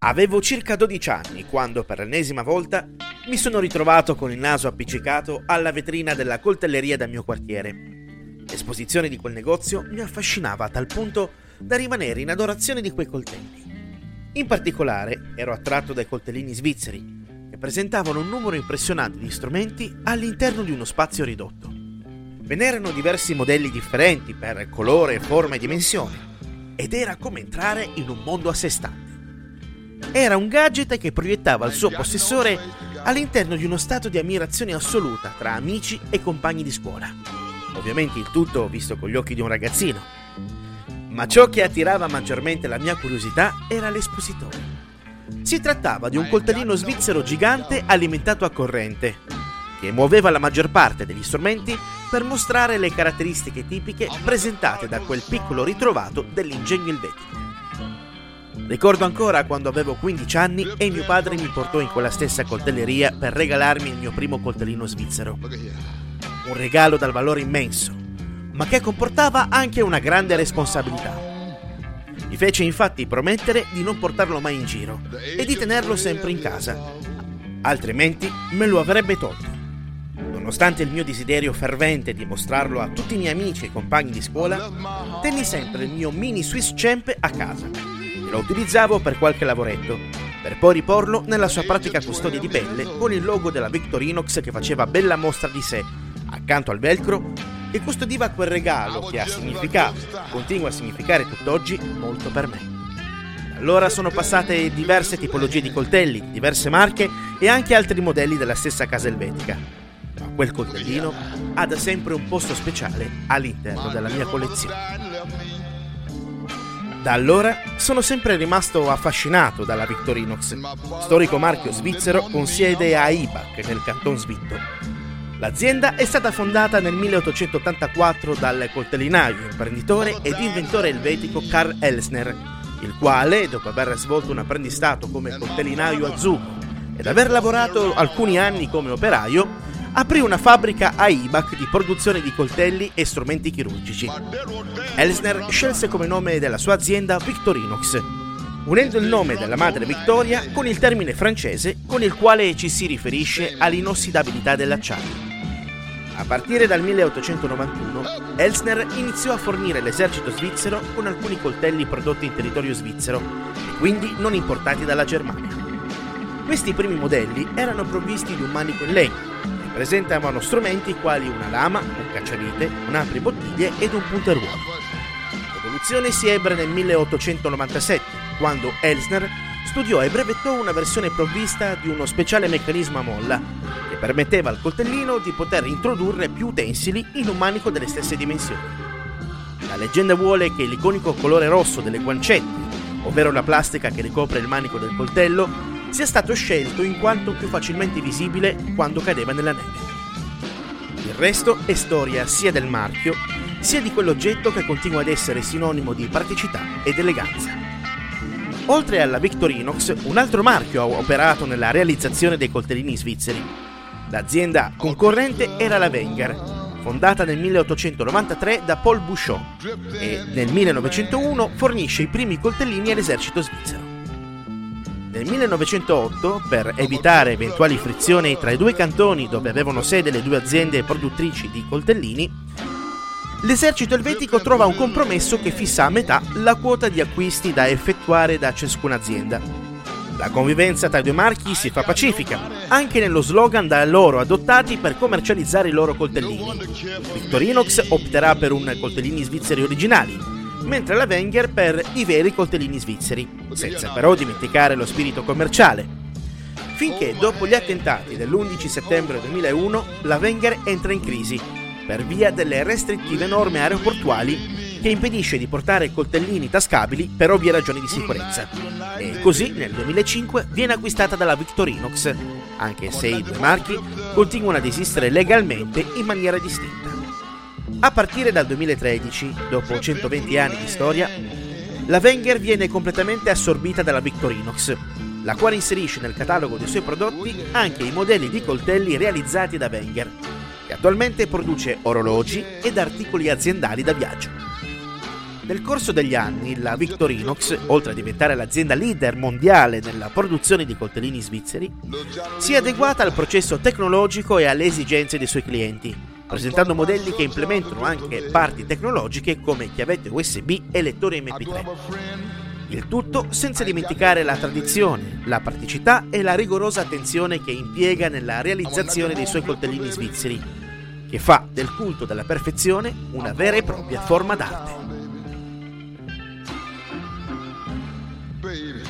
Avevo circa 12 anni quando per l'ennesima volta mi sono ritrovato con il naso appiccicato alla vetrina della coltelleria del mio quartiere. L'esposizione di quel negozio mi affascinava a tal punto da rimanere in adorazione di quei coltelli. In particolare ero attratto dai coltellini svizzeri, che presentavano un numero impressionante di strumenti all'interno di uno spazio ridotto. Ve n'erano diversi modelli differenti per colore, forma e dimensione, ed era come entrare in un mondo a sé stante. Era un gadget che proiettava il suo possessore all'interno di uno stato di ammirazione assoluta tra amici e compagni di scuola. Ovviamente il tutto visto con gli occhi di un ragazzino. Ma ciò che attirava maggiormente la mia curiosità era l'espositore. Si trattava di un coltellino svizzero gigante alimentato a corrente, che muoveva la maggior parte degli strumenti per mostrare le caratteristiche tipiche presentate da quel piccolo ritrovato dell'ingegno elvetico. Ricordo ancora quando avevo 15 anni e mio padre mi portò in quella stessa coltelleria per regalarmi il mio primo coltellino svizzero. Un regalo dal valore immenso, ma che comportava anche una grande responsabilità. Mi fece infatti promettere di non portarlo mai in giro e di tenerlo sempre in casa, altrimenti me lo avrebbe tolto. Nonostante il mio desiderio fervente di mostrarlo a tutti i miei amici e compagni di scuola, tenni sempre il mio mini Swiss Champ a casa e lo utilizzavo per qualche lavoretto, per poi riporlo nella sua pratica custodia di pelle con il logo della Victorinox che faceva bella mostra di sé, accanto al velcro, che custodiva quel regalo che ha significato, continua a significare tutt'oggi, molto per me. Allora sono passate diverse tipologie di coltelli, diverse marche e anche altri modelli della stessa casa elvetica. Ma quel coltellino ha da sempre un posto speciale all'interno della mia collezione. Da allora sono sempre rimasto affascinato dalla Victorinox, storico marchio svizzero con sede a Ibach nel canton svitto. L'azienda è stata fondata nel 1884 dal coltellinaio, imprenditore ed inventore elvetico Karl Elsner, il quale, dopo aver svolto un apprendistato come coltellinaio a Zugo ed aver lavorato alcuni anni come operaio, aprì una fabbrica a Ibach di produzione di coltelli e strumenti chirurgici. Elsner scelse come nome della sua azienda Victorinox, unendo il nome della madre Victoria con il termine francese con il quale ci si riferisce all'inossidabilità dell'acciaio. A partire dal 1891, Elsner iniziò a fornire l'esercito svizzero con alcuni coltelli prodotti in territorio svizzero quindi non importati dalla Germania. Questi primi modelli erano provvisti di un manico in legno, presentavano strumenti quali una lama, un cacciavite, un apribottiglie ed un punteruolo. L'evoluzione si ebbe nel 1897, quando Elsner studiò e brevettò una versione provvista di uno speciale meccanismo a molla che permetteva al coltellino di poter introdurre più utensili in un manico delle stesse dimensioni. La leggenda vuole che l'iconico colore rosso delle guancette, ovvero la plastica che ricopre il manico del coltello, sia stato scelto in quanto più facilmente visibile quando cadeva nella neve. Il resto è storia sia del marchio sia di quell'oggetto che continua ad essere sinonimo di praticità ed eleganza. Oltre alla Victorinox, un altro marchio ha operato nella realizzazione dei coltellini svizzeri. L'azienda concorrente era la Wenger, fondata nel 1893 da Paul Bouchot e nel 1901 fornisce i primi coltellini all'esercito svizzero. Nel 1908, per evitare eventuali frizioni tra i due cantoni dove avevano sede le due aziende produttrici di coltellini, l'esercito elvetico trova un compromesso che fissa a metà la quota di acquisti da effettuare da ciascuna azienda. La convivenza tra i due marchi si fa pacifica, anche nello slogan da loro adottati per commercializzare i loro coltellini. Victorinox opterà per un coltellini svizzeri originali, mentre la Wenger per i veri coltellini svizzeri, senza però dimenticare lo spirito commerciale. Finché dopo gli attentati dell'11 settembre 2001 la Wenger entra in crisi per via delle restrittive norme aeroportuali che impedisce di portare coltellini tascabili per ovvie ragioni di sicurezza. E così nel 2005 viene acquistata dalla Victorinox, anche se i due marchi continuano ad esistere legalmente in maniera distinta. A partire dal 2013, dopo 120 anni di storia, la Wenger viene completamente assorbita dalla Victorinox, la quale inserisce nel catalogo dei suoi prodotti anche i modelli di coltelli realizzati da Wenger, che attualmente produce orologi ed articoli aziendali da viaggio. Nel corso degli anni la Victorinox, oltre a diventare l'azienda leader mondiale nella produzione di coltellini svizzeri, si è adeguata al processo tecnologico e alle esigenze dei suoi clienti, presentando modelli che implementano anche parti tecnologiche come chiavette USB e lettori MP3. Il tutto senza dimenticare la tradizione, la praticità e la rigorosa attenzione che impiega nella realizzazione dei suoi coltellini svizzeri, che fa del culto della perfezione una vera e propria forma d'arte. Baby.